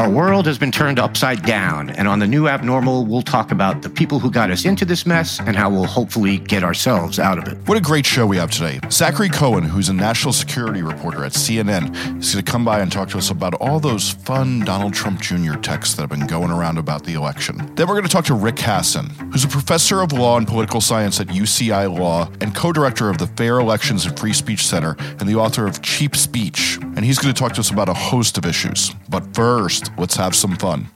Our world has been turned upside down, and on the new abnormal, we'll talk about the people who got us into this mess and how we'll hopefully get ourselves out of it. What a great show we have today. Zachary Cohen, who's a national security reporter at CNN, is going to come by and talk to us about all those fun Donald Trump Jr. texts that have been going around about the election. Then we're going to talk to Rick Hasen, who's a professor of law and political science at UCI Law and co director of the Fair Elections and Free Speech Center and the author of Cheap Speech. And he's going to talk to us about a host of issues. But first, let's have some fun.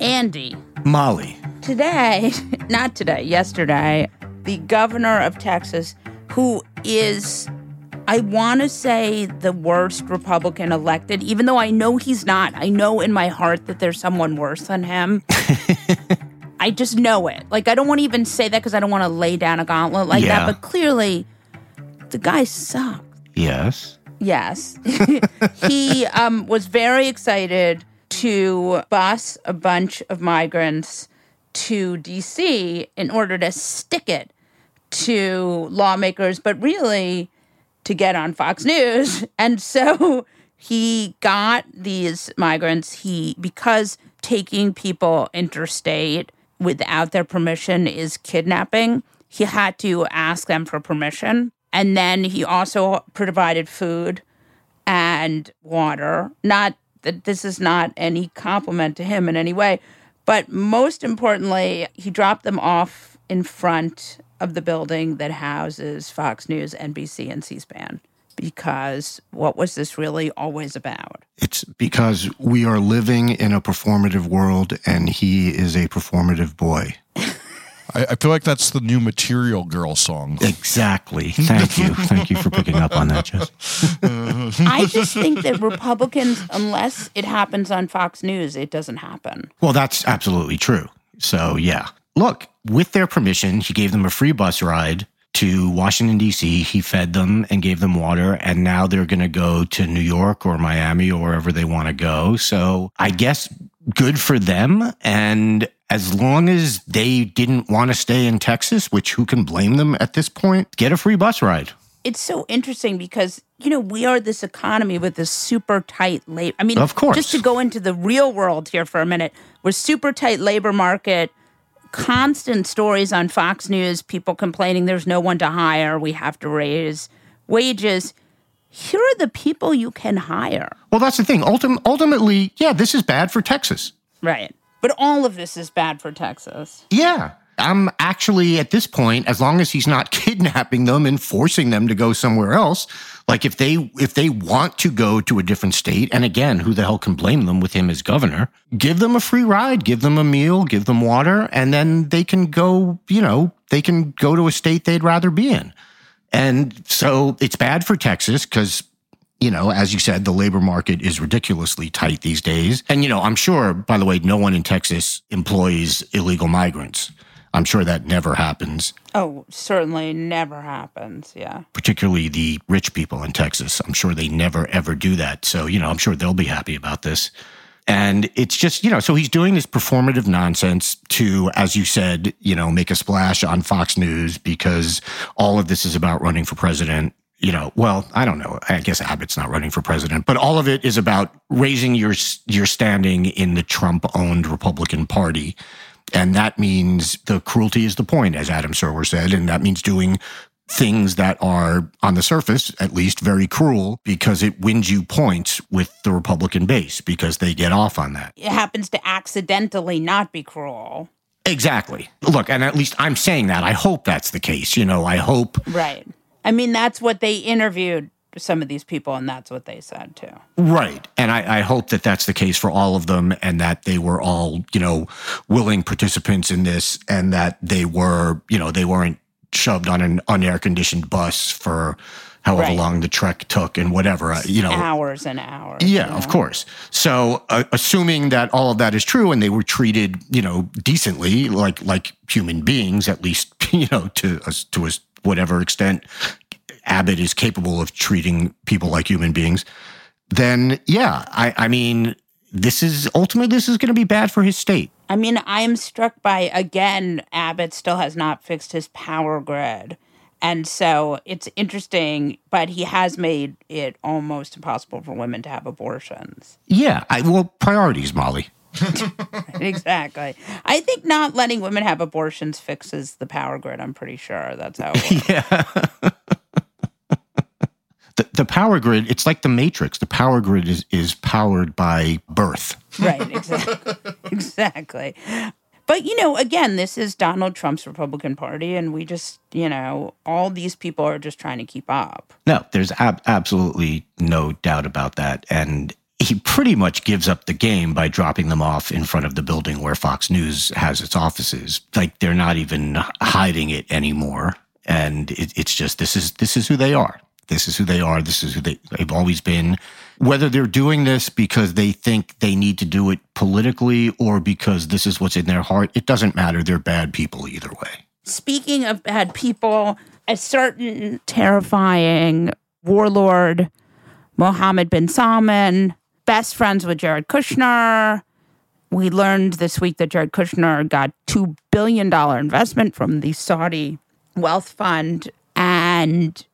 Andy. Molly. Today, not today, yesterday, the governor of Texas, who is, I want to say, the worst Republican elected, even though I know he's not. I know in my heart that there's someone worse than him. I just know it. Like, I don't want to even say that because I don't want to lay down a gauntlet like Yeah. that, but clearly, the guy sucks. Yes. Yes. he um, was very excited to bus a bunch of migrants to DC in order to stick it to lawmakers, but really to get on Fox News. And so he got these migrants, he because taking people interstate without their permission is kidnapping, he had to ask them for permission. And then he also provided food and water. Not that this is not any compliment to him in any way, but most importantly, he dropped them off in front of the building that houses Fox News, NBC, and C SPAN. Because what was this really always about? It's because we are living in a performative world and he is a performative boy. I, I feel like that's the new Material Girl song. Exactly. Thank you. Thank you for picking up on that, Jess. I just think that Republicans, unless it happens on Fox News, it doesn't happen. Well, that's absolutely true. So, yeah. Look, with their permission, he gave them a free bus ride to Washington, D.C. He fed them and gave them water. And now they're going to go to New York or Miami or wherever they want to go. So, I guess good for them. And as long as they didn't want to stay in Texas, which who can blame them at this point, get a free bus ride. it's so interesting because you know we are this economy with this super tight labor. I mean, Of course. just to go into the real world here for a minute, we're super tight labor market. Constant stories on Fox News, people complaining there's no one to hire. We have to raise wages. Here are the people you can hire, Well, that's the thing. Ultim- ultimately, yeah, this is bad for Texas. right? But all of this is bad for Texas. Yeah. I'm actually at this point, as long as he's not kidnapping them and forcing them to go somewhere else, like if they if they want to go to a different state, and again, who the hell can blame them with him as governor? Give them a free ride, give them a meal, give them water, and then they can go, you know, they can go to a state they'd rather be in. And so it's bad for Texas because you know, as you said, the labor market is ridiculously tight these days. And, you know, I'm sure, by the way, no one in Texas employs illegal migrants. I'm sure that never happens, Oh, certainly never happens. Yeah. particularly the rich people in Texas. I'm sure they never, ever do that. So, you know, I'm sure they'll be happy about this. And it's just, you know, so he's doing this performative nonsense to, as you said, you know, make a splash on Fox News because all of this is about running for president. You know, well, I don't know. I guess Abbott's not running for president, but all of it is about raising your your standing in the Trump-owned Republican Party, and that means the cruelty is the point, as Adam Serwer said, and that means doing things that are on the surface, at least very cruel because it wins you points with the Republican base because they get off on that. It happens to accidentally not be cruel. Exactly. Look, and at least I'm saying that. I hope that's the case. You know, I hope. Right. I mean, that's what they interviewed some of these people, and that's what they said too. Right. And I, I, hope that that's the case for all of them and that they were all, you know, willing participants in this and that they were, you know, they weren't shoved on an unair conditioned bus for however right. long the trek took and whatever, uh, you know. Hours and hours. Yeah, you know? of course. So, uh, assuming that all of that is true and they were treated, you know, decently, like like human beings, at least, you know, to us to us whatever extent Abbott is capable of treating people like human beings, then yeah, I, I mean, this is ultimately this is going to be bad for his state. I mean, I am struck by again, Abbott still has not fixed his power grid. And so it's interesting, but he has made it almost impossible for women to have abortions. Yeah, I, well, priorities, Molly. exactly. I think not letting women have abortions fixes the power grid. I'm pretty sure that's how. yeah. The, power grid, it's like the matrix. The power grid is, is powered by birth. Right, exactly. exactly. But, you know, again, this is Donald Trump's Republican Party, and we just, you know, all these people are just trying to keep up. No, there's ab- absolutely no doubt about that. And he pretty much gives up the game by dropping them off in front of the building where Fox News has its offices. Like they're not even hiding it anymore. And it, it's just this is this is who they are. This is who they are. This is who they, they've always been. Whether they're doing this because they think they need to do it politically or because this is what's in their heart, it doesn't matter. They're bad people either way. Speaking of bad people, a certain terrifying warlord, Mohammed bin Salman, best friends with Jared Kushner. We learned this week that Jared Kushner got $2 billion investment from the Saudi wealth fund. And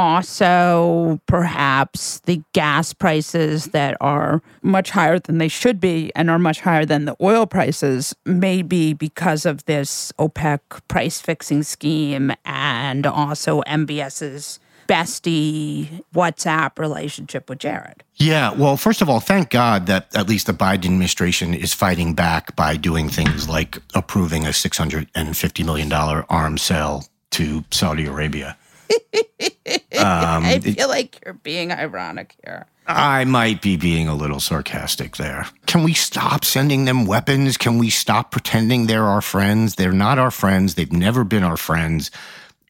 also perhaps the gas prices that are much higher than they should be and are much higher than the oil prices may be because of this OPEC price fixing scheme and also MBS's bestie WhatsApp relationship with Jared. Yeah, well, first of all, thank God that at least the Biden administration is fighting back by doing things like approving a $650 million arms sale to Saudi Arabia. Um, I feel like you're being ironic here. I might be being a little sarcastic there. Can we stop sending them weapons? Can we stop pretending they're our friends? They're not our friends. They've never been our friends.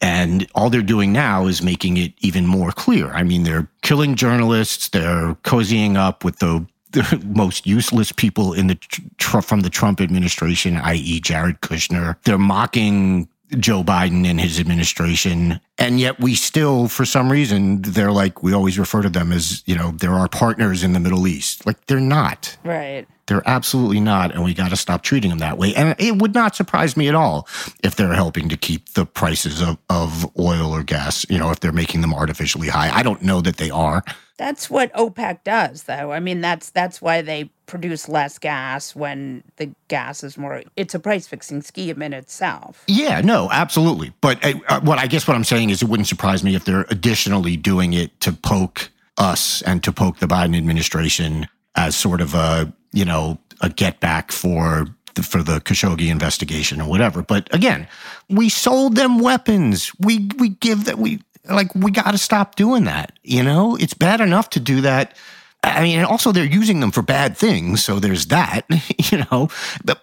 And all they're doing now is making it even more clear. I mean, they're killing journalists. They're cozying up with the, the most useless people in the tr- from the Trump administration, i.e., Jared Kushner. They're mocking Joe Biden and his administration. And yet we still, for some reason, they're like, we always refer to them as, you know, they're our partners in the Middle East. Like they're not. Right. They're absolutely not. And we got to stop treating them that way. And it would not surprise me at all if they're helping to keep the prices of, of oil or gas, you know, if they're making them artificially high. I don't know that they are. That's what OPEC does, though. I mean, that's that's why they produce less gas when the gas is more. It's a price fixing scheme in itself. Yeah, no, absolutely. But uh, what I guess what I'm saying is, it wouldn't surprise me if they're additionally doing it to poke us and to poke the Biden administration as sort of a you know a get back for the, for the Khashoggi investigation or whatever. But again, we sold them weapons. We we give that we like we got to stop doing that. You know, it's bad enough to do that. I mean, and also they're using them for bad things. So there's that, you know.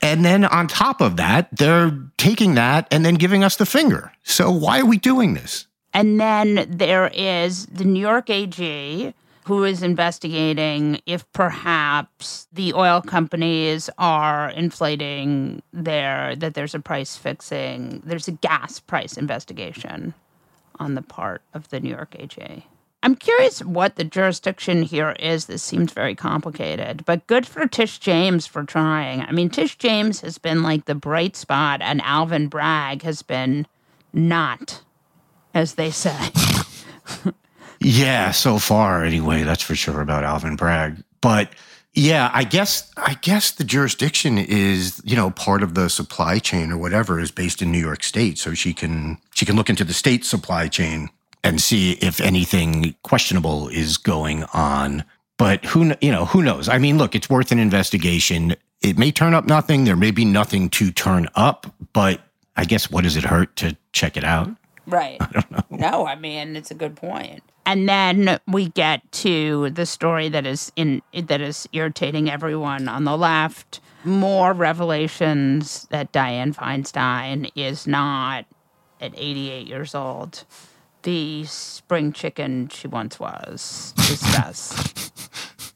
And then on top of that, they're taking that and then giving us the finger. So why are we doing this? And then there is the New York AG who is investigating if perhaps the oil companies are inflating their that there's a price fixing there's a gas price investigation on the part of the New York AG. I'm curious what the jurisdiction here is. This seems very complicated, but good for Tish James for trying. I mean, Tish James has been like the bright spot, and Alvin Bragg has been not, as they say. yeah, so far, anyway, that's for sure about Alvin Bragg. But Yeah, I guess I guess the jurisdiction is, you know, part of the supply chain or whatever is based in New York State, so she can she can look into the state supply chain and see if anything questionable is going on. But who you know, who knows? I mean, look, it's worth an investigation. It may turn up nothing, there may be nothing to turn up, but I guess what does it hurt to check it out? Right. I don't know. No, I mean it's a good point. And then we get to the story that is in that is irritating everyone on the left. More revelations that Dianne Feinstein is not at 88 years old the spring chicken she once was. Discuss.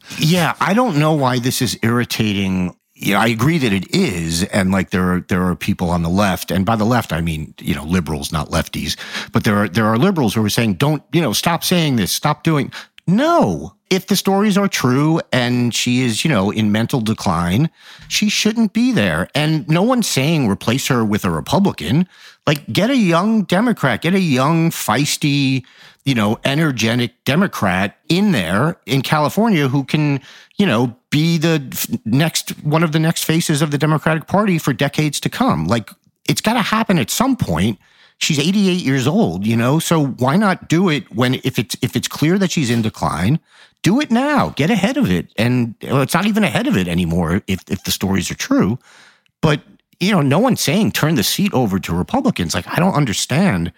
yeah, I don't know why this is irritating yeah, I agree that it is, and like there are there are people on the left, and by the left I mean you know liberals, not lefties, but there are there are liberals who are saying don't you know stop saying this, stop doing. No, if the stories are true and she is you know in mental decline, she shouldn't be there, and no one's saying replace her with a Republican. Like get a young Democrat, get a young feisty you know, energetic Democrat in there in California who can, you know, be the next one of the next faces of the Democratic Party for decades to come. Like it's got to happen at some point. She's 88 years old, you know, so why not do it when if it's if it's clear that she's in decline, do it now. Get ahead of it. And well, it's not even ahead of it anymore if if the stories are true. But you know, no one's saying turn the seat over to Republicans. Like I don't understand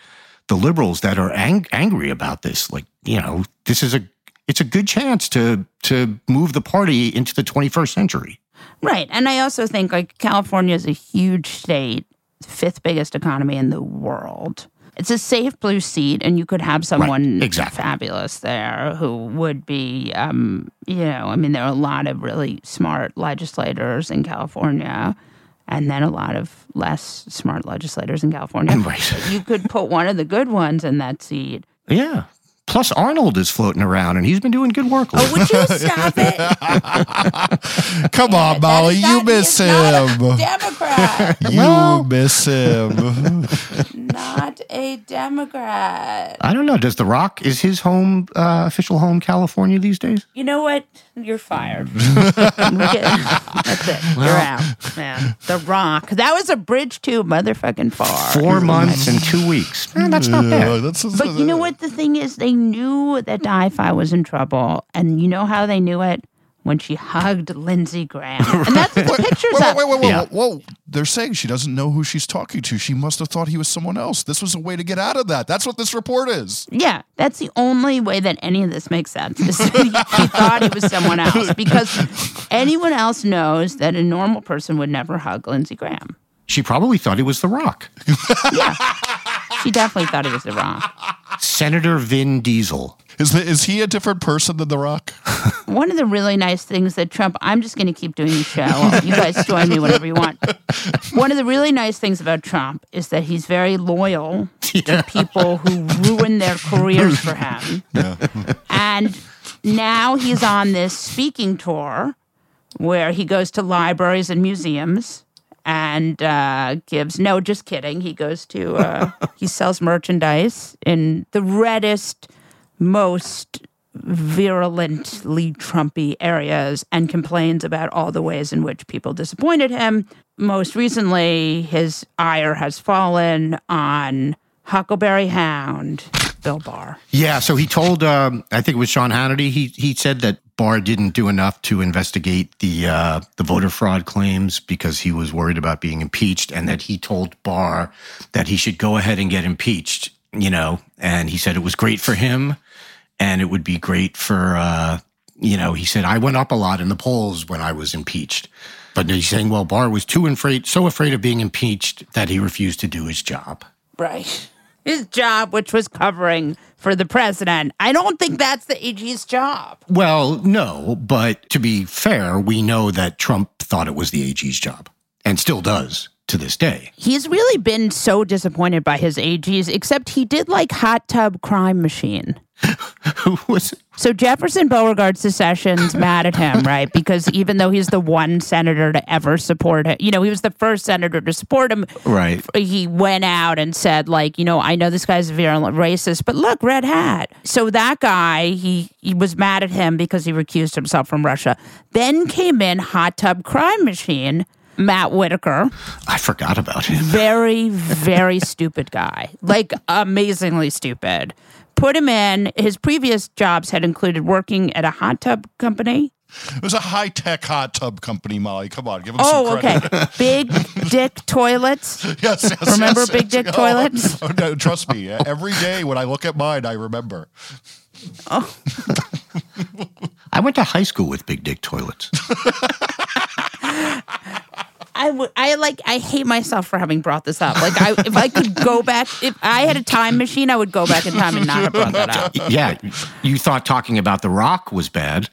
the liberals that are ang- angry about this. Like, you know, this is a it's a good chance to to move the party into the 21st century. Right. And I also think like California is a huge state, fifth biggest economy in the world. It's a safe blue seat, and you could have someone right. exactly. fabulous there who would be, um, you know, I mean, there are a lot of really smart legislators in California and then a lot of less smart legislators in California. Right. you could put one of the good ones in that seat. Yeah. Plus, Arnold is floating around, and he's been doing good work. Lately. Oh, would you stop it? Come yeah, on, Molly, you miss him. Democrat. you well, miss him. not a Democrat. I don't know. Does The Rock is his home uh, official home California these days? You know what? You're fired. That's it. Well, You're out, man. The Rock. That was a bridge too motherfucking far. Four months and two weeks. Man, that's not bad. That's, but you know what? The thing is, they knew that Di-Fi was in trouble, and you know how they knew it when she hugged Lindsey Graham. And that's what the pictures wait, wait, wait, wait, wait, yeah. whoa, whoa. They're saying she doesn't know who she's talking to. She must have thought he was someone else. This was a way to get out of that. That's what this report is. Yeah, that's the only way that any of this makes sense. he thought he was someone else because anyone else knows that a normal person would never hug Lindsey Graham. She probably thought he was The Rock. yeah, she definitely thought he was The Rock. Senator Vin Diesel. Is the, is he a different person than The Rock? One of the really nice things that Trump, I'm just going to keep doing the show. You guys join me whenever you want. One of the really nice things about Trump is that he's very loyal yeah. to people who ruin their careers for him. Yeah. And now he's on this speaking tour where he goes to libraries and museums and uh, gives no just kidding he goes to uh, he sells merchandise in the reddest most virulently Trumpy areas and complains about all the ways in which people disappointed him. Most recently, his ire has fallen on Huckleberry Hound, Bill Barr. Yeah, so he told, um, I think it was Sean Hannity, he, he said that Barr didn't do enough to investigate the uh, the voter fraud claims because he was worried about being impeached, and that he told Barr that he should go ahead and get impeached. You know, and he said it was great for him and it would be great for, uh, you know, he said, I went up a lot in the polls when I was impeached. But he's saying, well, Barr was too afraid, so afraid of being impeached that he refused to do his job. Right. His job, which was covering for the president. I don't think that's the AG's job. Well, no, but to be fair, we know that Trump thought it was the AG's job and still does to this day. He's really been so disappointed by his AGs, except he did like Hot Tub Crime Machine. Who was? So Jefferson Beauregard secession's mad at him, right? Because even though he's the one senator to ever support him, you know, he was the first senator to support him. Right. He went out and said, like, you know, I know this guy's a virulent racist, but look, red hat. So that guy, he he was mad at him because he recused himself from Russia. Then came in hot tub crime machine. Matt Whitaker, I forgot about him. very, very stupid guy, like amazingly stupid. Put him in. His previous jobs had included working at a hot tub company. It was a high tech hot tub company, Molly. Come on, give him Oh, some okay. credit. Big dick toilets. yes, yes. Remember yes, big dick yes. toilets? Oh, no, trust me. Every day when I look at mine, I remember. Oh. I went to high school with big dick toilets. I would. I like. I hate myself for having brought this up. Like, I if I could go back, if I had a time machine, I would go back in time and not have brought that up. yeah, you thought talking about The Rock was bad.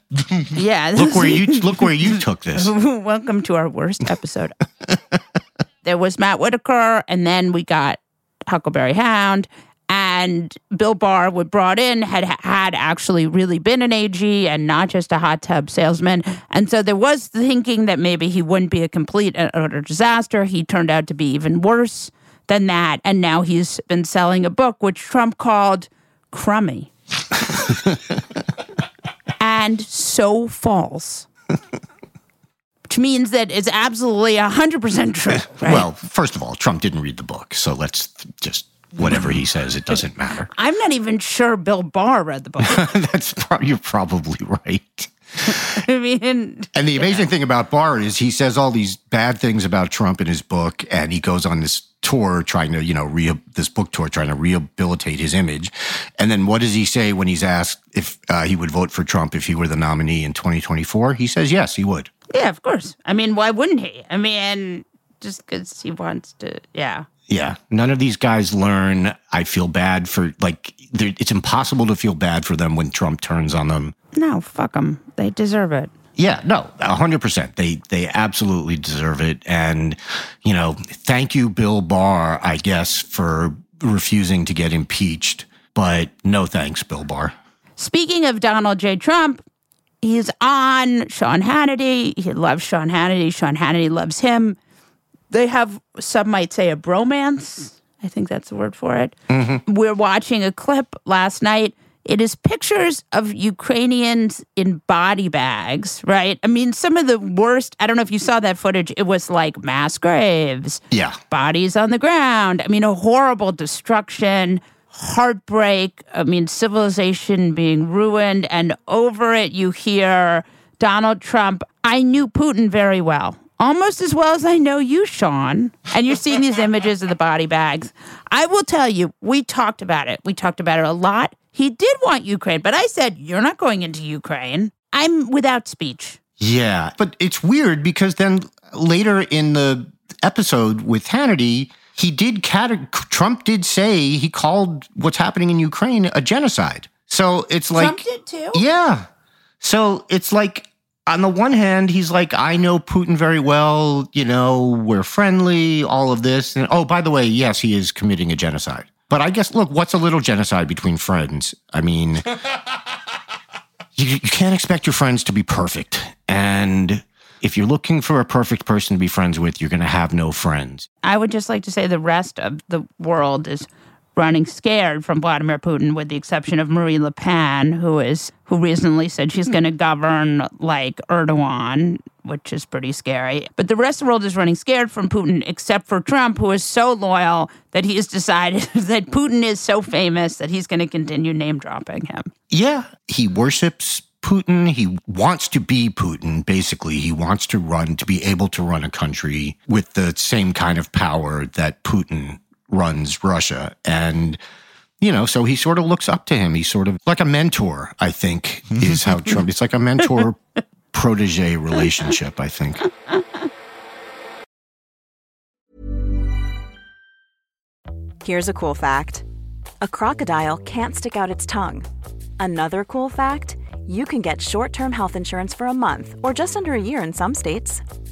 Yeah. Look where you look where you took this. Welcome to our worst episode. there was Matt Whitaker, and then we got Huckleberry Hound. And Bill Barr, was brought in, had had actually really been an AG and not just a hot tub salesman. And so there was thinking that maybe he wouldn't be a complete and utter disaster. He turned out to be even worse than that. And now he's been selling a book, which Trump called crummy. and so false which means that it's absolutely 100% true. Right? Well, first of all, Trump didn't read the book, so let's just whatever he says, it doesn't matter. I'm not even sure Bill Barr read the book. That's pro- you're probably right. I mean, And the amazing thing about Barr is he says all these bad things about Trump in his book, and he goes on this tour trying to, you know, re- this book tour trying to rehabilitate his image. And then what does he say when he's asked if uh, he would vote for Trump if he were the nominee in 2024? He says yes, he would. yeah, of course. I mean, why wouldn't he? I mean, just because he wants to, yeah. Yeah, none of these guys learn. I feel bad for like it's impossible to feel bad for them when Trump turns on them. No, fuck them. They deserve it. Yeah, no, hundred percent. They they absolutely deserve it, and you know, thank you, Bill Barr, I guess, for refusing to get impeached. But no thanks, Bill Barr. Speaking of Donald J. Trump, he's on Sean Hannity. He loves Sean Hannity. Sean Hannity loves him. They have, some might say, a bromance. I think that's the word for it. Mm-hmm. We're watching a clip last night. It is pictures of Ukrainians in body bags, right? I mean, some of the worst. I don't know if you saw that footage. It was like mass graves, Yeah, bodies on the ground. I mean, a horrible destruction, heartbreak. I mean, civilization being ruined. And over it, you hear Donald Trump. I knew Putin very well, almost as well as I know you, Sean. And you're seeing these images of the body bags. I will tell you, we talked about it. We talked about it a lot. He did want Ukraine, but I said, You're not going into Ukraine. I'm without speech. yeah. But it's weird because then later in the episode with Hannity, he did cate- Trump did say he called what's happening in Ukraine a genocide. So it's like Trump did too. Yeah. So it's like, on the one hand, he's like, I know Putin very well, you know, we're friendly, all of this. And oh, by the way, yes, he is committing a genocide. But I guess, look, what's a little genocide between friends? I mean, you, you can't expect your friends to be perfect. And if you're looking for a perfect person to be friends with, you're going to have no friends. I would just like to say the rest of the world is running scared from Vladimir Putin, with the exception of Marine Le Pen, who is who recently said she's hmm. going to govern like Erdogan, which is pretty scary. But the rest of the world is running scared from Putin, except for Trump, who is so loyal that he has decided that Putin is so famous that he's going to continue name dropping him. Yeah, he worships Putin. He wants to be Putin, basically. He wants to run, to be able to run a country with the same kind of power that Putin runs Russia. And, you know, so he sort of looks up to him. He's sort of like a mentor, I think, is how Trump, it's like a mentor protege relationship, I think. Here's a cool fact a crocodile can't stick out its tongue. Another cool fact you can get short term health insurance for a month or just under a year in some states.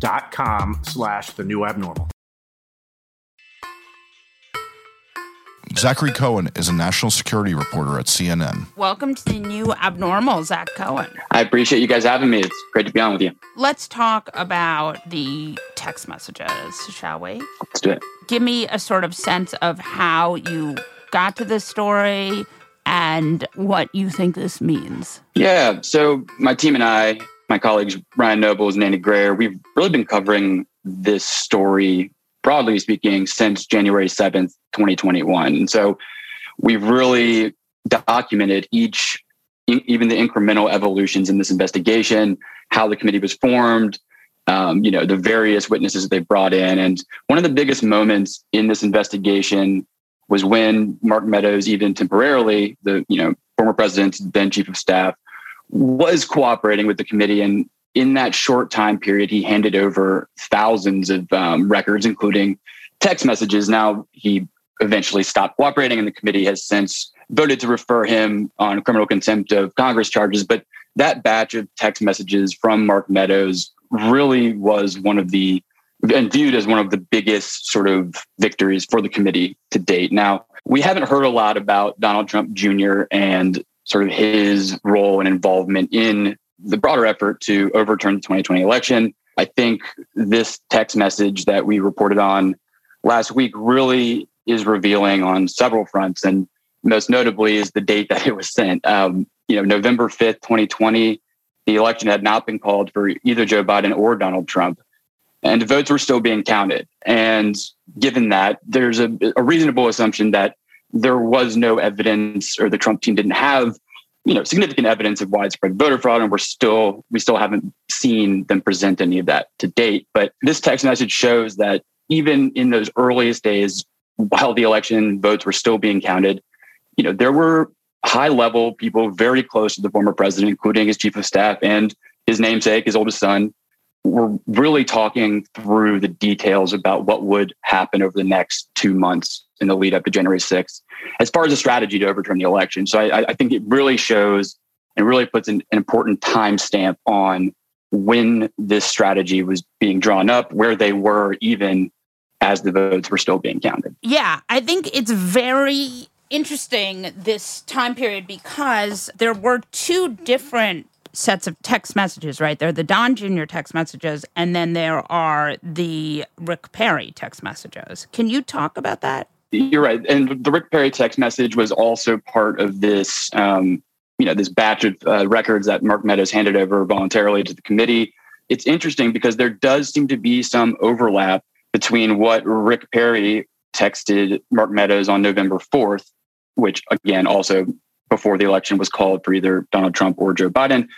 dot com slash the new abnormal. Zachary Cohen is a national security reporter at CNN. Welcome to the new abnormal, Zach Cohen. I appreciate you guys having me. It's great to be on with you. Let's talk about the text messages, shall we? Let's do it. Give me a sort of sense of how you got to this story and what you think this means. Yeah. So, my team and I, my colleagues Ryan Nobles and Annie Grayer, we've really been covering this story, broadly speaking, since January 7th, 2021. And so, we've really documented each, even the incremental evolutions in this investigation, how the committee was formed, um, you know, the various witnesses that they brought in. And one of the biggest moments in this investigation was when Mark Meadows, even temporarily, the you know former president, then chief of staff, was cooperating with the committee. And in that short time period, he handed over thousands of um, records, including text messages. Now he eventually stopped cooperating, and the committee has since voted to refer him on criminal contempt of Congress charges. But that batch of text messages from Mark Meadows really was one of the and viewed as one of the biggest sort of victories for the committee to date. Now, we haven't heard a lot about Donald Trump Jr. and sort of his role and involvement in the broader effort to overturn the 2020 election. I think this text message that we reported on last week really is revealing on several fronts, and most notably is the date that it was sent. Um, you know, November 5th, 2020, the election had not been called for either Joe Biden or Donald Trump and the votes were still being counted. And given that, there's a, a, reasonable assumption that there was no evidence, or the Trump team didn't have, you know, significant evidence of widespread voter fraud, and we're still we still haven't seen them present any of that to date. But this text message shows that even in those earliest days, while the election votes were still being counted, you know, there were high level people very close to the former president, including his chief of staff and his namesake, his oldest son, we're really talking through the details about what would happen over the next two months in the lead up to January 6th, as far as a strategy to overturn the election. So I, I think it really shows and really puts an, an important timestamp on when this strategy was being drawn up, where they were even as the votes were still being counted. Yeah, I think it's very interesting this time period because there were two different sets of text messages, right? There are the Don Jr. text messages, and then there are the Rick Perry text messages. Can you talk about that? You're right, and the Rick Perry text message was also part of this, um, you know, this batch of uh, records that Mark Meadows handed over voluntarily to the committee. It's interesting because there does seem to be some overlap between what Rick Perry texted Mark Meadows on November 4th, which again also before the election was called for either Donald Trump or Joe Biden,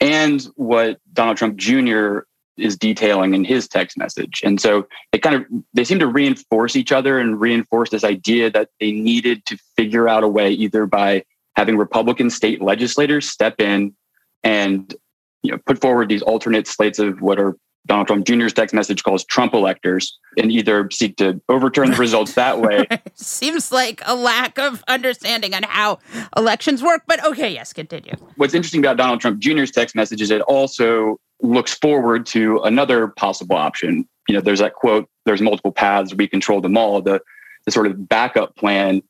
and what Donald Trump Jr. is detailing in his text message. And so they kind of they seem to reinforce each other and reinforce this idea that they needed to figure out a way either by having Republican state legislators step in and you know put forward these alternate slates of what are Donald Trump Jr.'s text message calls Trump electors and either seek to overturn the results that way. Seems like a lack of understanding on how elections work, but okay, yes, continue. What's interesting about Donald Trump Jr.'s text message is it also looks forward to another possible option. You know, there's that quote, there's multiple paths, we control them all. The, the sort of backup plan,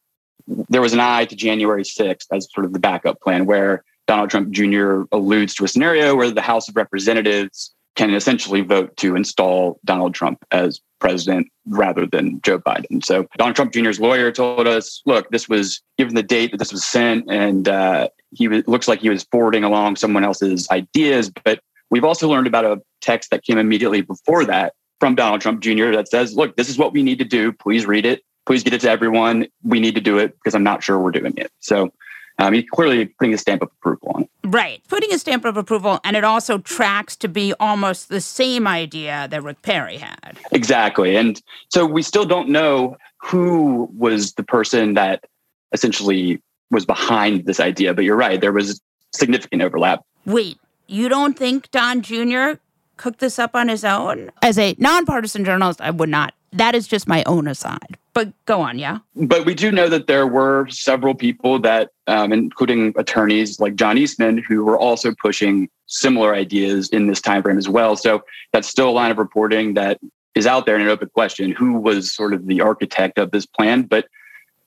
there was an eye to January 6th as sort of the backup plan where Donald Trump Jr. alludes to a scenario where the House of Representatives can essentially vote to install Donald Trump as president rather than Joe Biden. So Donald Trump Jr.'s lawyer told us, look, this was given the date that this was sent, and uh, he looks like he was forwarding along someone else's ideas. But we've also learned about a text that came immediately before that from Donald Trump Jr. that says, look, this is what we need to do. Please read it. Please get it to everyone. We need to do it because I'm not sure we're doing it. So um, he's clearly putting a stamp of approval on it. Right. Putting a stamp of approval, and it also tracks to be almost the same idea that Rick Perry had. Exactly. And so we still don't know who was the person that essentially was behind this idea. But you're right, there was significant overlap. Wait, you don't think Don Jr. cooked this up on his own? As a nonpartisan journalist, I would not. That is just my own aside. But go on, yeah. But we do know that there were several people that, um, including attorneys like John Eastman, who were also pushing similar ideas in this time frame as well. So that's still a line of reporting that is out there in an open question: who was sort of the architect of this plan? But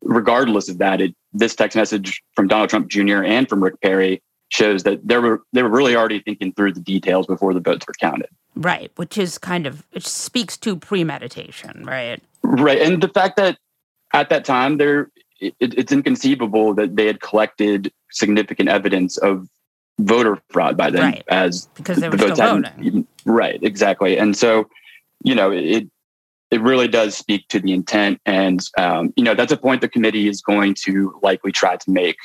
regardless of that, it, this text message from Donald Trump Jr. and from Rick Perry shows that they were they were really already thinking through the details before the votes were counted. Right, which is kind of it speaks to premeditation, right? Right, and the fact that at that time there, it, it's inconceivable that they had collected significant evidence of voter fraud by then, right. as because they were the still voting. Even, right, exactly, and so you know it it really does speak to the intent, and um, you know that's a point the committee is going to likely try to make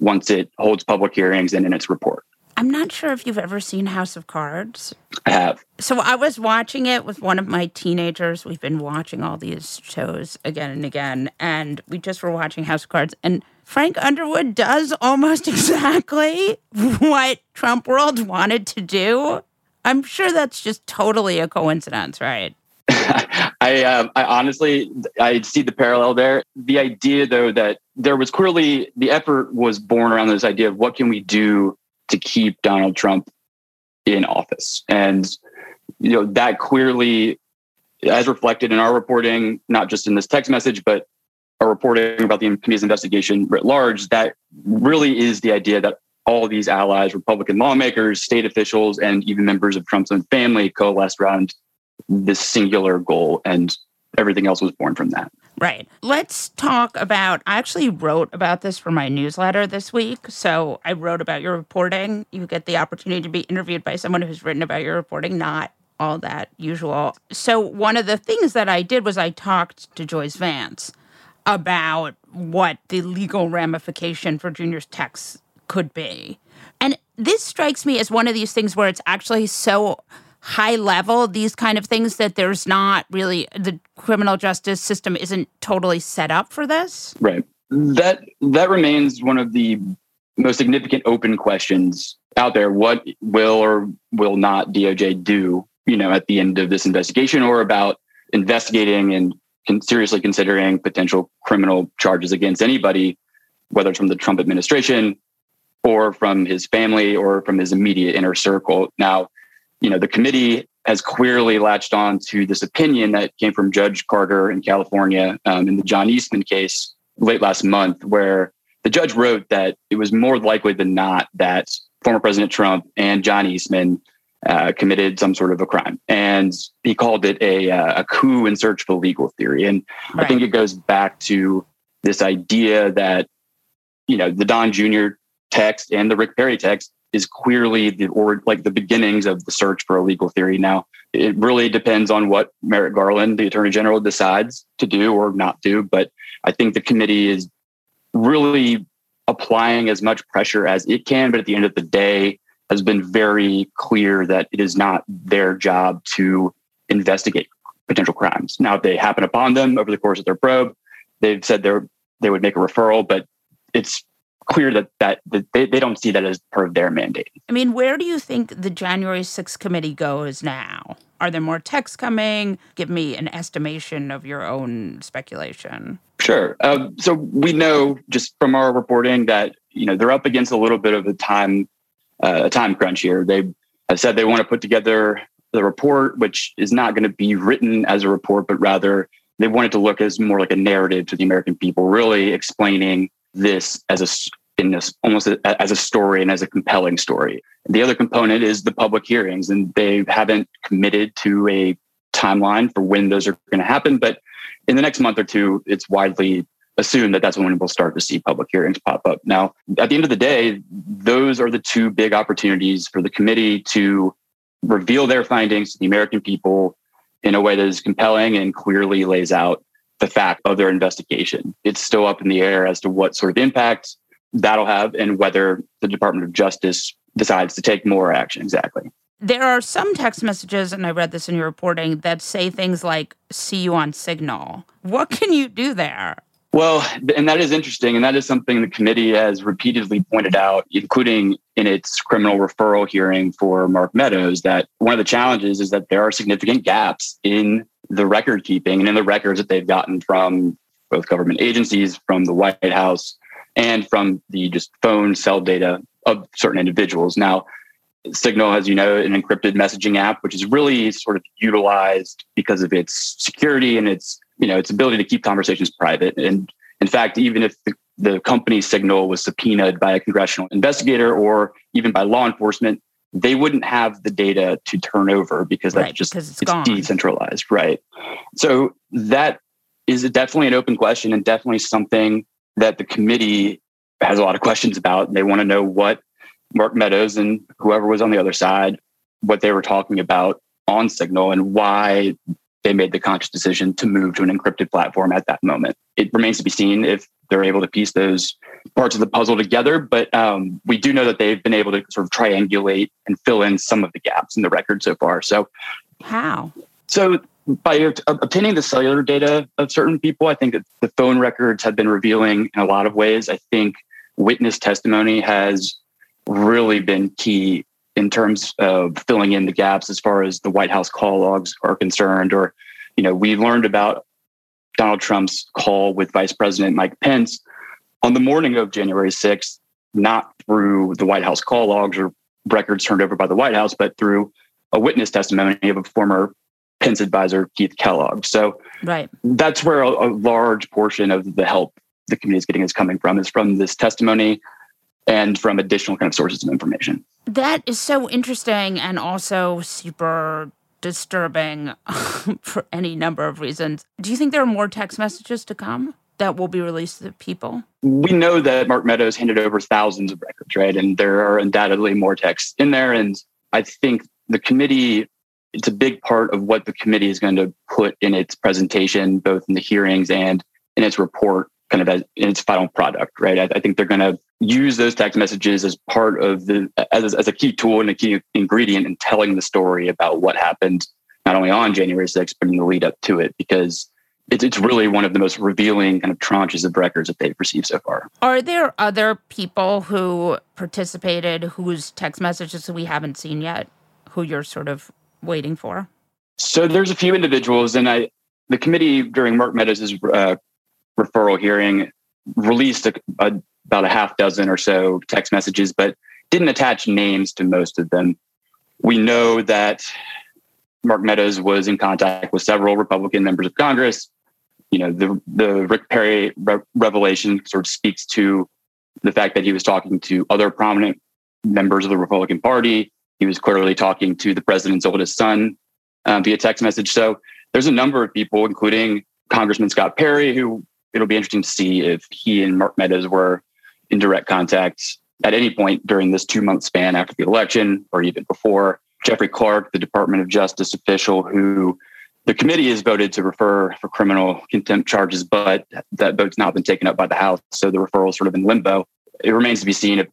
once it holds public hearings and in its report. I'm not sure if you've ever seen House of Cards. I have. So I was watching it with one of my teenagers. We've been watching all these shows again and again, and we just were watching House of Cards. And Frank Underwood does almost exactly what Trump World wanted to do. I'm sure that's just totally a coincidence, right? I, uh, I honestly, I see the parallel there. The idea, though, that there was clearly the effort was born around this idea of what can we do to keep Donald Trump in office. And, you know, that clearly, as reflected in our reporting, not just in this text message, but our reporting about the committee's investigation writ large, that really is the idea that all these allies, Republican lawmakers, state officials, and even members of Trump's own family coalesced around this singular goal. And everything else was born from that. Right. Let's talk about. I actually wrote about this for my newsletter this week. So I wrote about your reporting. You get the opportunity to be interviewed by someone who's written about your reporting, not all that usual. So one of the things that I did was I talked to Joyce Vance about what the legal ramification for Junior's texts could be. And this strikes me as one of these things where it's actually so high level these kind of things that there's not really the criminal justice system isn't totally set up for this? Right. That that remains one of the most significant open questions out there. What will or will not doj do you know at the end of this investigation or about investigating and seriously considering potential criminal charges against anybody whether it's from the trump administration or from his family or from his immediate inner circle? Now you know, the committee has clearly latched on to this opinion that came from Judge Carter in California um, in the John Eastman case, late last month where the judge wrote that it was more likely than not that former President Trump and John Eastman uh, committed some sort of a crime. And he called it a, uh, a coup in search of a legal theory. And right. I think it goes back to this idea that, you know, the Don Jr. text and the Rick Perry text is clearly the or like the beginnings of the search for a legal theory. Now, it really depends on what Merrick Garland, the Attorney General, decides to do or not do. But I think the committee is really applying as much pressure as it can. But at the end of the day, has been very clear that it is not their job to investigate potential crimes. Now, if they happen upon them over the course of their probe, they've said they they would make a referral, but it's clear that, that, that they, they don't see that as part of their mandate. I mean, where do you think the January 6th committee goes now? Are there more texts coming? Give me an estimation of your own speculation. Sure. Um, so we know just from our reporting that you know they're up against a little bit of a time uh, a time crunch here. They have said they want to put together the report, which is not going to be written as a report, but rather they want it to look as more like a narrative to the American people, really explaining this as a in this almost a, as a story and as a compelling story. The other component is the public hearings, and they haven't committed to a timeline for when those are going to happen. But in the next month or two, it's widely assume that that's when we'll start to see public hearings pop up. Now, at the end of the day, those are the two big opportunities for the committee to reveal their findings to the American people in a way that is compelling and clearly lays out the fact of their investigation. It's still up in the air as to what sort of impact that'll have and whether the Department of Justice decides to take more action exactly. There are some text messages, and I read this in your reporting, that say things like, see you on Signal. What can you do there? Well, and that is interesting. And that is something the committee has repeatedly pointed out, including in its criminal referral hearing for Mark Meadows, that one of the challenges is that there are significant gaps in the record keeping and in the records that they've gotten from both government agencies, from the White House, and from the just phone cell data of certain individuals. Now, Signal, as you know, an encrypted messaging app, which is really sort of utilized because of its security and its you know its ability to keep conversations private. And in fact, even if the, the company Signal was subpoenaed by a congressional investigator or even by law enforcement, they wouldn't have the data to turn over because that's right, just because it's, it's decentralized, right? So that is definitely an open question and definitely something that the committee has a lot of questions about. They want to know what Mark Meadows and whoever was on the other side, what they were talking about on Signal and why they made the conscious decision to move to an encrypted platform at that moment. It remains to be seen if they're able to piece those parts of the puzzle together, but um, we do know that they've been able to sort of triangulate and fill in some of the gaps in the record so far. So, how? So, by obtaining the cellular data of certain people, I think that the phone records have been revealing in a lot of ways. I think witness testimony has really been key in terms of filling in the gaps as far as the White House call logs are concerned. Or, you know, we learned about Donald Trump's call with Vice President Mike Pence on the morning of January 6th, not through the White House call logs or records turned over by the White House, but through a witness testimony of a former Pence advisor, Keith Kellogg. So right. that's where a, a large portion of the help the community is getting is coming from, is from this testimony and from additional kind of sources of information. That is so interesting and also super disturbing for any number of reasons. Do you think there are more text messages to come that will be released to the people? We know that Mark Meadows handed over thousands of records, right? And there are undoubtedly more texts in there. And I think the committee, it's a big part of what the committee is going to put in its presentation, both in the hearings and in its report kind of as, in its final product, right? I, I think they're going to use those text messages as part of the as, as a key tool and a key ingredient in telling the story about what happened not only on January 6th but in the lead up to it, because it's it's really one of the most revealing kind of tranches of records that they've received so far. Are there other people who participated whose text messages we haven't seen yet, who you're sort of waiting for? So there's a few individuals, and I the committee during Mark Meadows' uh, referral hearing released a, a, about a half dozen or so text messages, but didn't attach names to most of them. We know that Mark Meadows was in contact with several Republican members of Congress, you know, the the Rick Perry re- revelation sort of speaks to the fact that he was talking to other prominent members of the Republican Party. He was clearly talking to the president's oldest son um, via text message. So there's a number of people, including Congressman Scott Perry, who it'll be interesting to see if he and Mark Meadows were in direct contact at any point during this two month span after the election or even before. Jeffrey Clark, the Department of Justice official who the committee has voted to refer for criminal contempt charges, but that vote's not been taken up by the House. So the referral is sort of in limbo. It remains to be seen if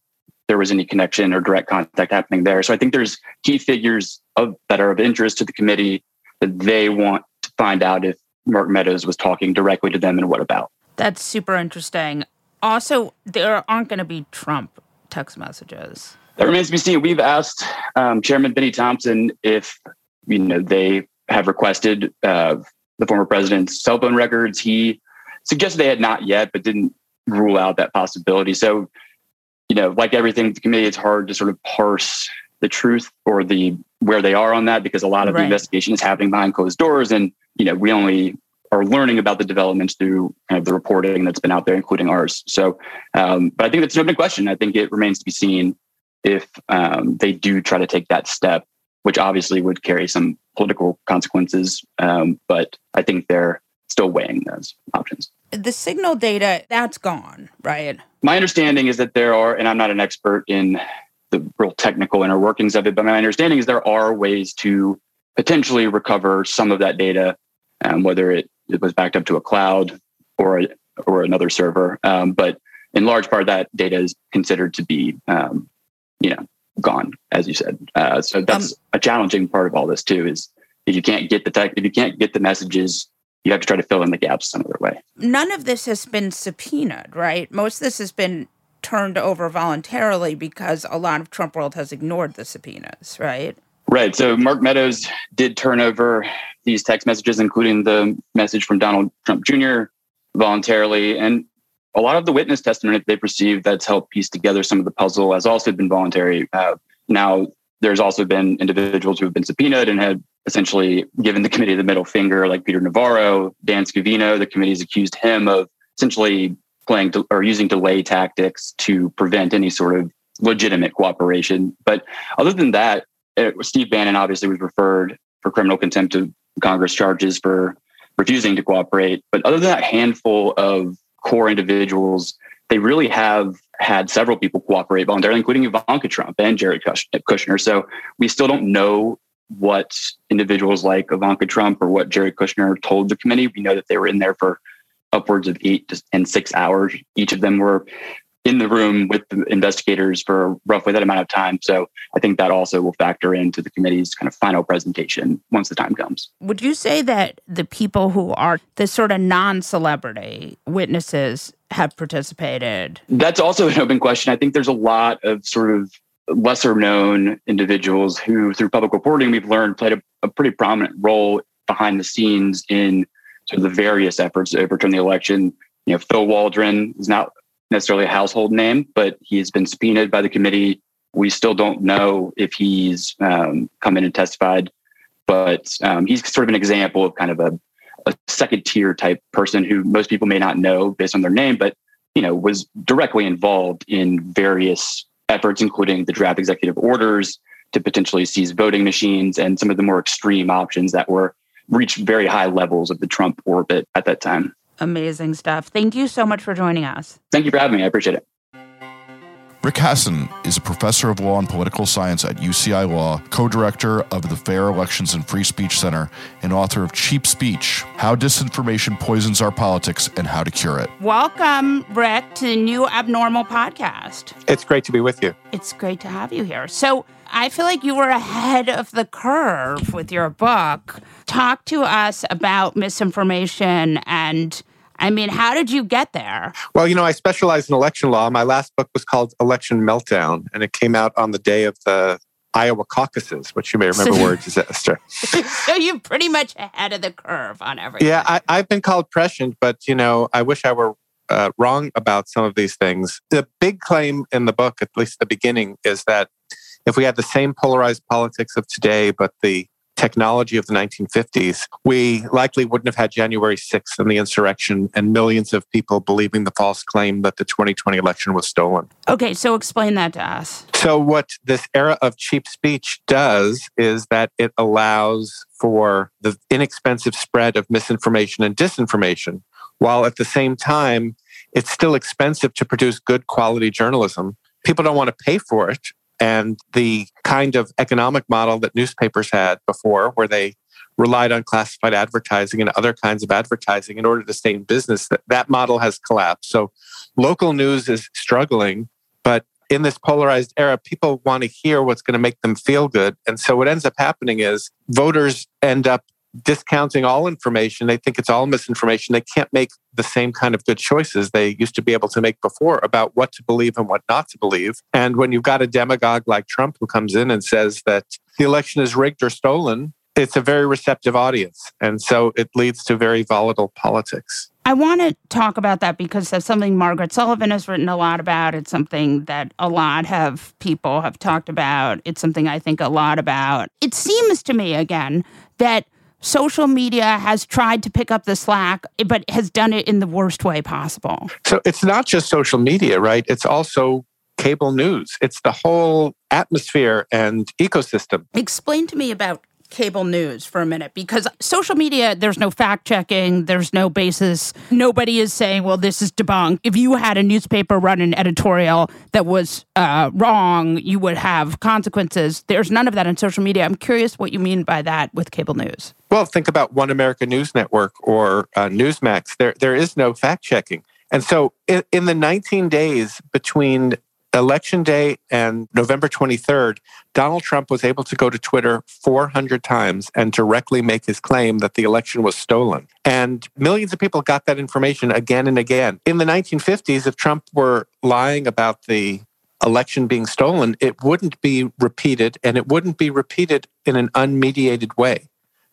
there was any connection or direct contact happening there. So I think there's key figures of, that are of interest to the committee that they want to find out if Mark Meadows was talking directly to them and what about. That's super interesting. Also, there aren't going to be Trump text messages. That remains to be seen. We've asked um, Chairman Benny Thompson if you know they have requested uh, the former president's cell phone records. He suggested they had not yet, but didn't rule out that possibility. So, you know, like everything, the committee, it's hard to sort of parse the truth or the where they are on that because a lot of right. the investigation is happening behind closed doors, and you know, we only are learning about the developments through kind of the reporting that's been out there, including ours. So, um, but I think that's an open question. I think it remains to be seen if um, they do try to take that step, which obviously would carry some political consequences. Um, but I think they're still weighing those options. The signal data, that's gone, right? My understanding is that there are, and I'm not an expert in the real technical inner workings of it, but my understanding is there are ways to potentially recover some of that data, um, whether it, it, was backed up to a cloud or a, or another server. Um, but in large part, that data is considered to be, um, you know, gone, as you said. Uh, so that's um, a challenging part of all this too. Is if you can't get the tech, if you can't get the messages, you have to try to fill in the gaps some other way. None of this has been subpoenaed, right? Most of this has been turned over voluntarily because a lot of Trump world has ignored the subpoenas, right? Right. So Mark Meadows did turn over these text messages, including the message from Donald Trump Jr. voluntarily. And a lot of the witness testimony that they've received that's helped piece together some of the puzzle has also been voluntary. Uh, now, there's also been individuals who have been subpoenaed and had essentially given the committee the middle finger, like Peter Navarro, Dan Scavino. The committee's accused him of essentially playing or using delay tactics to prevent any sort of legitimate cooperation. But other than that, it, Steve Bannon obviously was referred for criminal contempt of Congress charges for refusing to cooperate. But other than that handful of core individuals, they really have had several people cooperate voluntarily, including Ivanka Trump and Jared Kushner. So we still don't know what individuals like Ivanka Trump or what Jared Kushner told the committee. We know that they were in there for upwards of eight and six hours. Each of them were in the room with the investigators for roughly that amount of time. So I think that also will factor into the committee's kind of final presentation once the time comes. Would you say that the people who are the sort of non celebrity witnesses have participated? That's also an open question. I think there's a lot of sort of lesser known individuals who, through public reporting, we've learned played a, a pretty prominent role behind the scenes in sort of the various efforts to overturn the election. You know, Phil Waldron is not necessarily a household name, but he's been subpoenaed by the committee. We still don't know if he's um, come in and testified, but um, he's sort of an example of kind of a, a second tier type person who most people may not know based on their name, but you know was directly involved in various efforts, including the draft executive orders to potentially seize voting machines and some of the more extreme options that were reached very high levels of the Trump orbit at that time. Amazing stuff. Thank you so much for joining us. Thank you for having me. I appreciate it. Rick Hasen is a professor of law and political science at UCI Law, co director of the Fair Elections and Free Speech Center, and author of Cheap Speech How Disinformation Poisons Our Politics and How to Cure It. Welcome, Rick, to the new Abnormal podcast. It's great to be with you. It's great to have you here. So, I feel like you were ahead of the curve with your book. Talk to us about misinformation and I mean, how did you get there? Well, you know, I specialize in election law. My last book was called Election Meltdown, and it came out on the day of the Iowa caucuses, which you may remember were a disaster. so you're pretty much ahead of the curve on everything. Yeah, I, have been called prescient, but, you know, I wish I were uh, wrong about some of these things. The big claim in the book, at least the beginning, is that if we had the same polarized politics of today, but the technology of the 1950s, we likely wouldn't have had January 6th and the insurrection and millions of people believing the false claim that the 2020 election was stolen. Okay, so explain that to us. So, what this era of cheap speech does is that it allows for the inexpensive spread of misinformation and disinformation, while at the same time, it's still expensive to produce good quality journalism. People don't want to pay for it and the kind of economic model that newspapers had before, where they relied on classified advertising and other kinds of advertising in order to stay in business, that, that model has collapsed. So local news is struggling, but in this polarized era, people want to hear what's going to make them feel good. And so what ends up happening is voters end up discounting all information. They think it's all misinformation. They can't make the same kind of good choices they used to be able to make before about what to believe and what not to believe. And when you've got a demagogue like Trump who comes in and says that the election is rigged or stolen, it's a very receptive audience. And so it leads to very volatile politics. I want to talk about that because that's something Margaret Sullivan has written a lot about. It's something that a lot of people have talked about. It's something I think a lot about. It seems to me, again, that social media has tried to pick up the slack, but has done it in the worst way possible. So it's not just social media, right? It's also cable news. It's the whole atmosphere and ecosystem. Explain to me about cable news for a minute because social media, there's no fact checking, there's no basis. Nobody is saying, well, this is debunked. If you had a newspaper run an editorial that was uh, wrong, you would have consequences. There's none of that in social media. I'm curious what you mean by that with cable news. Well, think about One America News Network or uh, Newsmax. There, there is no fact checking. And so, in, in the 19 days between election day and November 23rd, Donald Trump was able to go to Twitter 400 times and directly make his claim that the election was stolen. And millions of people got that information again and again. In the 1950s, if Trump were lying about the election being stolen, it wouldn't be repeated and it wouldn't be repeated in an unmediated way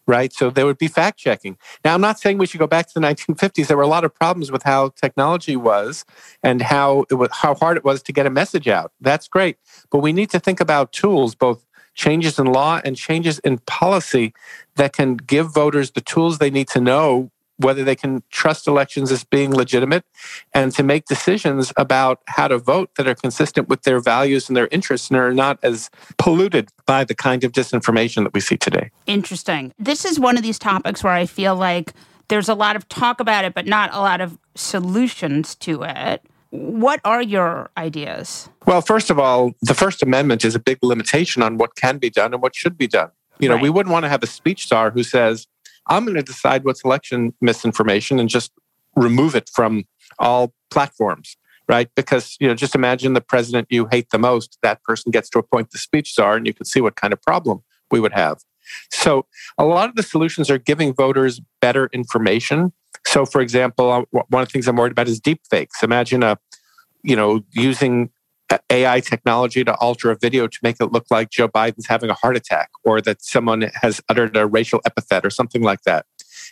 right? So there would be fact checking. Now, I'm not saying we should go back to the 1950s. There were a lot of problems with how technology was and how it was, how hard it was to get a message out. That's great, but we need to think about tools, both changes in law and changes in policy that can give voters the tools they need to know whether they can trust elections as being legitimate and to make decisions about how to vote that are consistent with their values and their interests and are not as polluted by the kind of disinformation that we see today. Interesting. This is one of these topics where I feel like there's a lot of talk about it, but not a lot of solutions to it. What are your ideas? Well, first of all, the First Amendment is a big limitation on what can be done and what should be done. You know, right. we wouldn't want to have a speech czar who says, I'm going to decide what's election misinformation and just remove it from all platforms, right? Because, you know, just imagine the president you hate the most, that person gets to appoint the speech czar, and you can see what kind of problem we would have. So, a lot of the solutions are giving voters better information. So, for example, uh, one of the things I'm worried about is deepfakes. Imagine a, you know, using AI technology to alter a video to make it look like Joe Biden's having a heart attack or that someone has uttered a racial epithet or something like that.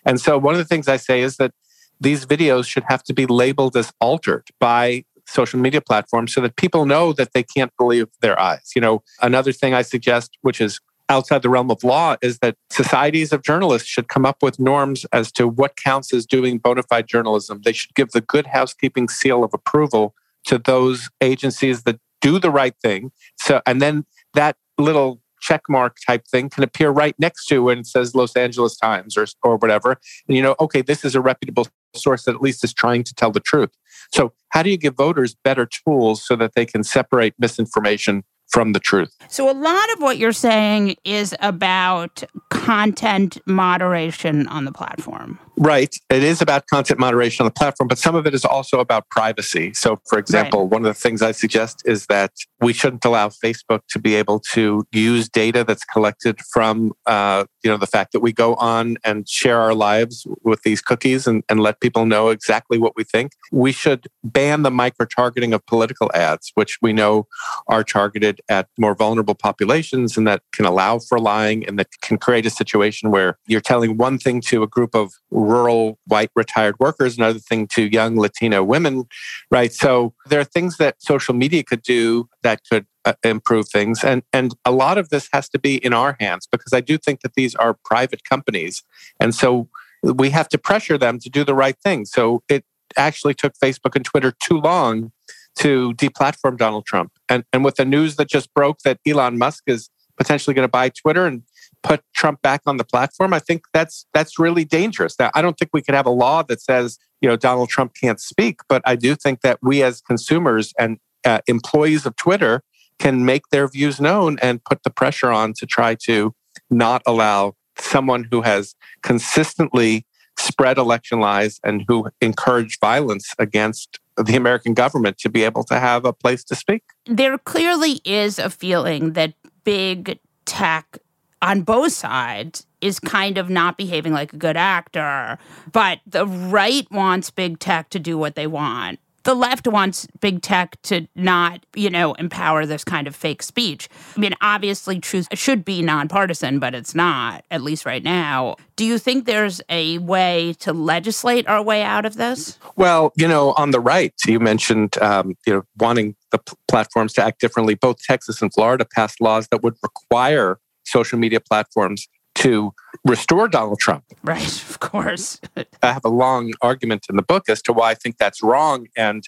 And so one of the things I say is that these videos should have to be labeled as altered by social media platforms so that people know that they can't believe their eyes. You know, another thing I suggest, which is outside the realm of law, is that societies of journalists should come up with norms as to what counts as doing bona fide journalism. They should give the good housekeeping seal of approval to those agencies that do the right thing. So, and then that little check mark type thing can appear right next to when it says Los Angeles Times or, or whatever. And you know, okay, this is a reputable source that at least is trying to tell the truth. So, how do you give voters better tools so that they can separate misinformation from the truth. So, a lot of what you're saying is about content moderation on the platform. Right. It is about content moderation on the platform, but some of it is also about privacy. So, for example, right. one of the things I suggest is that we shouldn't allow Facebook to be able to use data that's collected from, uh, you know, the fact that we go on and share our lives with these cookies and, and let people know exactly what we think. We should ban the micro targeting of political ads, which we know are targeted at more vulnerable populations and that can allow for lying and that can create a situation where you're telling one thing to a group of rural white retired workers, another thing to young Latino women, right? So there are things that social media could do that could uh, improve things. And, and a lot of this has to be in our hands because I do think that these are private companies. And so we have to pressure them to do the right thing. So it actually took Facebook and Twitter too long to deplatform Donald Trump. And, and with the news that just broke that Elon Musk is potentially going to buy Twitter and put Trump back on the platform, I think that's that's really dangerous. Now, I don't think we could have a law that says you know Donald Trump can't speak, but I do think that we as consumers and uh, employees of Twitter can make their views known and put the pressure on to try to not allow someone who has consistently spread election lies and who encouraged violence against the American government to be able to have a place to speak. There clearly is a feeling that big tech on both sides is kind of not behaving like a good actor, but the right wants big tech to do what they want the left wants big tech to not, you know, empower this kind of fake speech. I mean, obviously, truth should be nonpartisan, but it's not, at least right now. Do you think there's a way to legislate our way out of this? Well, you know, on the right, you mentioned, um, you know, wanting the p- platforms to act differently. Both Texas and Florida passed laws that would require social media platforms to restore Donald Trump. Right, of course. I have a long argument in the book as to why I think that's wrong and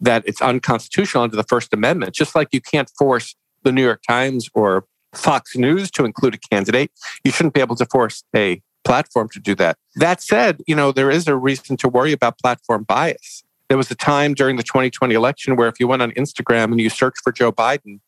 that it's unconstitutional under the First Amendment. Just like you can't force the New York Times or Fox News to include a candidate, you shouldn't be able to force a platform to do that. That said, you know, there is a reason to worry about platform bias. There was a time during the 2020 election where if you went on Instagram and you searched for Joe Biden,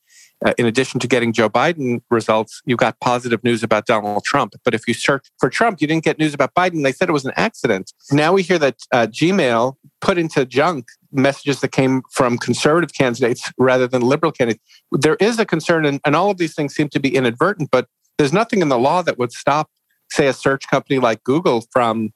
uh, in addition to getting Joe Biden results, you got positive news about Donald Trump. But if you search for Trump, you didn't get news about Biden. They said it was an accident. Now we hear that uh, Gmail put into junk messages that came from conservative candidates rather than liberal candidates. There is a concern, and, and all of these things seem to be inadvertent, but there's nothing in the law that would stop, say, a search company like Google from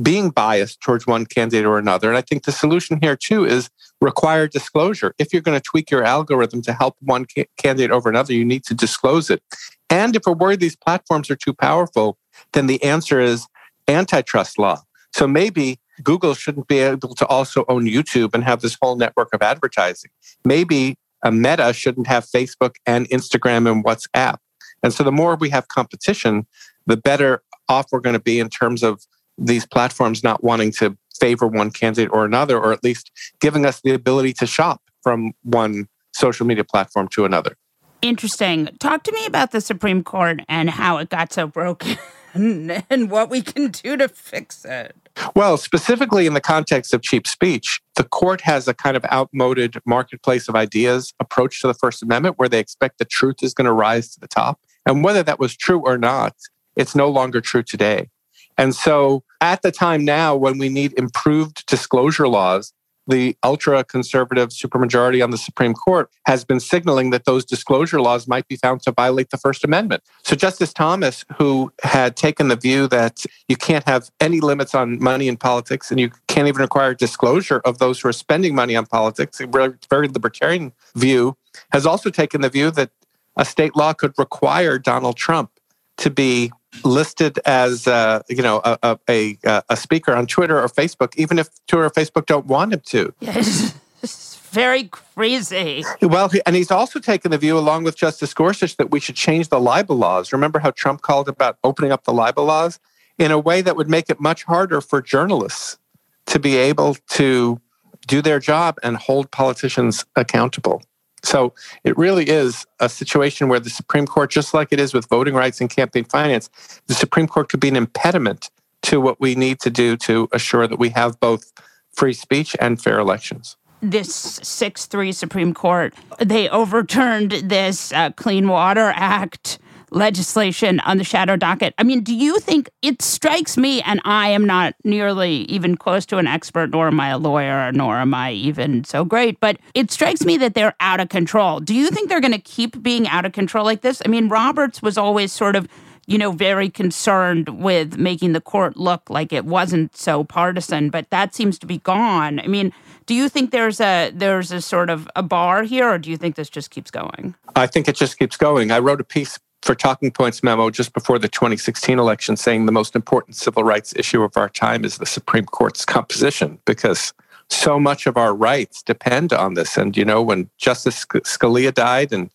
being biased towards one candidate or another. And I think the solution here too is require disclosure. If you're going to tweak your algorithm to help one ca- candidate over another, you need to disclose it. And if we're worried these platforms are too powerful, then the answer is antitrust law. So maybe Google shouldn't be able to also own YouTube and have this whole network of advertising. Maybe a Meta shouldn't have Facebook and Instagram and WhatsApp. And so the more we have competition, the better off we're going to be in terms of these platforms not wanting to favor one candidate or another, or at least giving us the ability to shop from one social media platform to another. Interesting. Talk to me about the Supreme Court and how it got so broken and what we can do to fix it. Well, specifically in the context of cheap speech, the court has a kind of outmoded marketplace of ideas approach to the First Amendment where they expect the truth is going to rise to the top. And whether that was true or not, it's no longer true today. And so at the time now, when we need improved disclosure laws, the ultra conservative supermajority on the Supreme Court has been signaling that those disclosure laws might be found to violate the First Amendment. So, Justice Thomas, who had taken the view that you can't have any limits on money in politics and you can't even require disclosure of those who are spending money on politics, a very libertarian view, has also taken the view that a state law could require Donald Trump to be listed as uh, you know a, a, a speaker on Twitter or Facebook, even if Twitter or Facebook don't want him to. Yes. It's very crazy. Well, and he's also taken the view, along with Justice Gorsuch, that we should change the libel laws. Remember how Trump called about opening up the libel laws in a way that would make it much harder for journalists to be able to do their job and hold politicians accountable. So it really is a situation where the Supreme Court, just like it is with voting rights and campaign finance, the Supreme Court could be an impediment to what we need to do to assure that we have both free speech and fair elections. This 6 3 Supreme Court, they overturned this uh, Clean Water Act legislation on the shadow docket. I mean, do you think it strikes me, and I am not nearly even close to an expert, nor am I a lawyer, nor am I even so great, but it strikes me that they're out of control. Do you think they're going to keep being out of control like this? I mean, Roberts was always sort of you know, very concerned with making the court look like it wasn't so partisan, but that seems to be gone. I mean, do you think there's a there's a sort of a bar here, or do you think this just keeps going? I think it just keeps going. I wrote a piece for Talking Points memo just before the 2016 election saying the most important civil rights issue of our time is the Supreme Court's composition because so much of our rights depend on this. And, you know, when Justice Scalia died and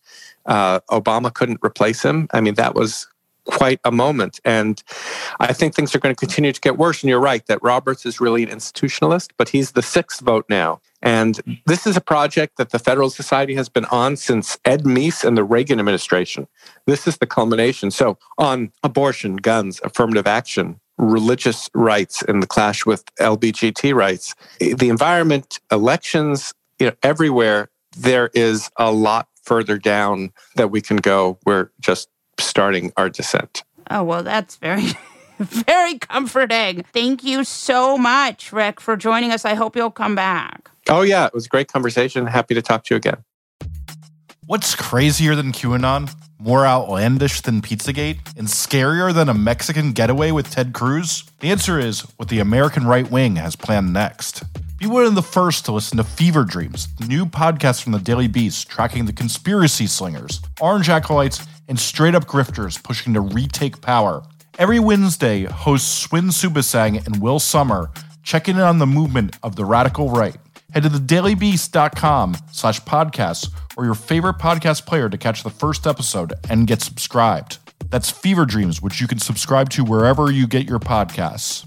uh, Obama couldn't replace him, I mean, that was quite a moment. And I think things are going to continue to get worse. And you're right that Roberts is really an institutionalist, but he's the sixth vote now. And this is a project that the Federalist Society has been on since Ed Meese and the Reagan administration. This is the culmination. So, on abortion, guns, affirmative action, religious rights in the clash with LBGT rights, the environment, elections, you know, everywhere, there is a lot further down that we can go. We're just starting our descent. Oh, well, that's very. very comforting. Thank you so much, Rick, for joining us. I hope you'll come back. Oh, yeah. It was a great conversation. Happy to talk to you again. What's crazier than QAnon? More outlandish than Pizzagate? And scarier than a Mexican getaway with Ted Cruz? The answer is what the American right wing has planned next. Be one of the first to listen to Fever Dreams, the new podcast from the Daily Beast tracking the conspiracy slingers, orange acolytes, and straight up grifters pushing to retake power. Every Wednesday, hosts Swin Suebsaeng and Will Sommer check in on the movement of the radical right. Head to thedailybeast.com slash podcasts or your favorite podcast player to catch the first episode and get subscribed. That's Fever Dreams, which you can subscribe to wherever you get your podcasts.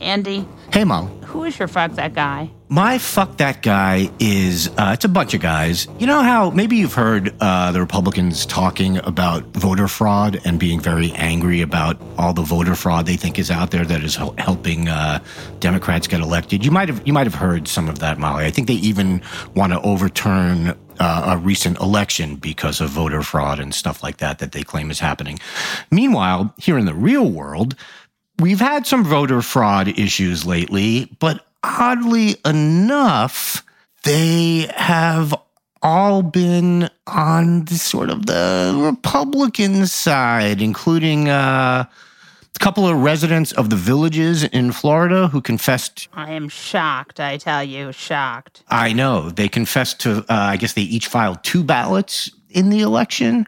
Andy. Hey, Mom. Who is your fuck that guy? My fuck that guy is uh, it's a bunch of guys. You know how maybe you've heard uh, the Republicans talking about voter fraud and being very angry about all the voter fraud they think is out there that is helping uh, Democrats get elected. You might have you might have heard some of that, Molly. I think they even want to overturn uh, a recent election because of voter fraud and stuff like that that they claim is happening. Meanwhile, here in the real world, we've had some voter fraud issues lately, but oddly enough, they have all been on the sort of the Republican side, including uh, a couple of residents of the villages in Florida who confessed. I am shocked, I tell you, shocked. I know. They confessed to, uh, I guess they each filed two ballots in the election.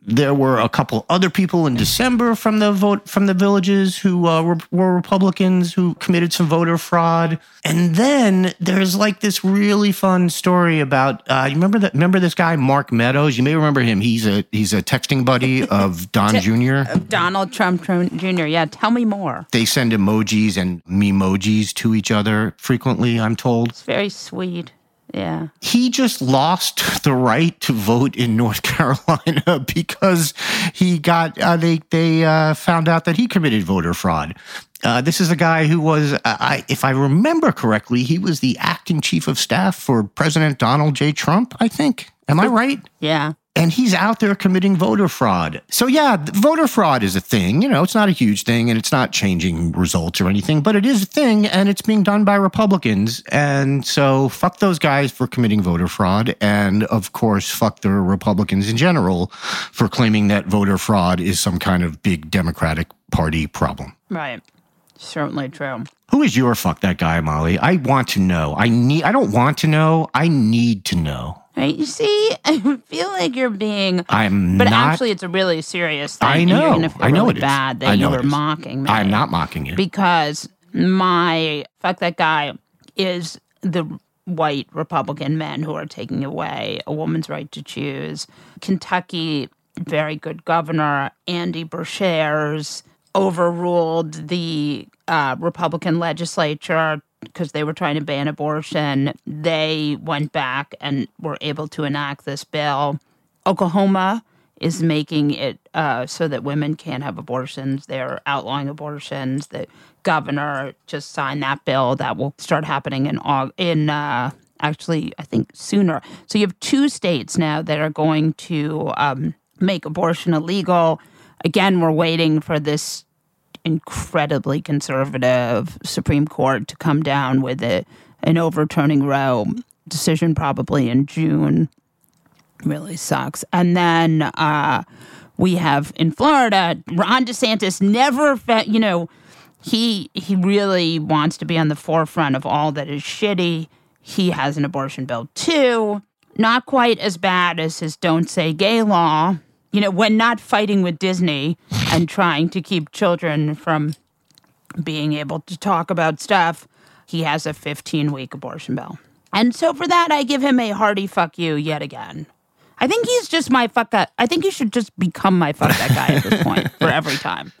There were a couple other people in December from the vote from the villages who uh, were, were, Republicans who committed some voter fraud. And then there's like this really fun story about uh, you remember that remember this guy Mark Meadows? You may remember him. He's a he's a texting buddy of Don Jr. Of Donald Trump Jr. Yeah, tell me more. They send emojis and memojis to each other frequently. I'm told. It's very sweet. Yeah. He just lost the right to vote in North Carolina because he got uh, they they uh, found out that he committed voter fraud. Uh, this is a guy who was, uh, I, if I remember correctly, he was the acting chief of staff for President Donald J. Trump. I think. Am I right? Yeah and he's out there committing voter fraud. So yeah, voter fraud is a thing. You know, it's not a huge thing and it's not changing results or anything, but it is a thing and it's being done by Republicans. And so fuck those guys for committing voter fraud and of course fuck the Republicans in general for claiming that voter fraud is some kind of big Democratic Party problem. Right. Certainly true. Who is your fuck that guy, Molly? I want to know. I need I don't want to know. I need to know. Right? You see, I feel like you're being. I'm but not, actually, it's a really serious thing. I know. And you're I know really it bad is. that I know you were mocking me. I'm not mocking you. because my fuck that guy is the white Republican men who are taking away a woman's right to choose. Kentucky, very good governor Andy Beshear's overruled the uh, Republican legislature because they were trying to ban abortion, they went back and were able to enact this bill. Oklahoma is making it uh, so that women can't have abortions. They're outlawing abortions. The governor just signed that bill that will start happening in in uh, actually I think sooner. So you have two states now that are going to um, make abortion illegal. Again, we're waiting for this incredibly conservative Supreme Court to come down with it, an overturning Roe decision probably in June. Really sucks. And then uh, we have in Florida, Ron DeSantis never, fe- you know, he he really wants to be on the forefront of all that is shitty. He has an abortion bill too. not quite as bad as his don't say gay law. You know, when not fighting with Disney and trying to keep children from being able to talk about stuff, he has a 15 week abortion bill. And so for that, I give him a hearty fuck you yet again. I think he's just my fuck that. I think he should just become my fuck that guy at this point for every time.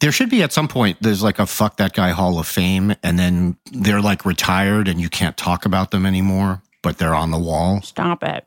There should be at some point, there's like a fuck that guy hall of fame, and then they're like retired and you can't talk about them anymore, but they're on the wall. Stop it.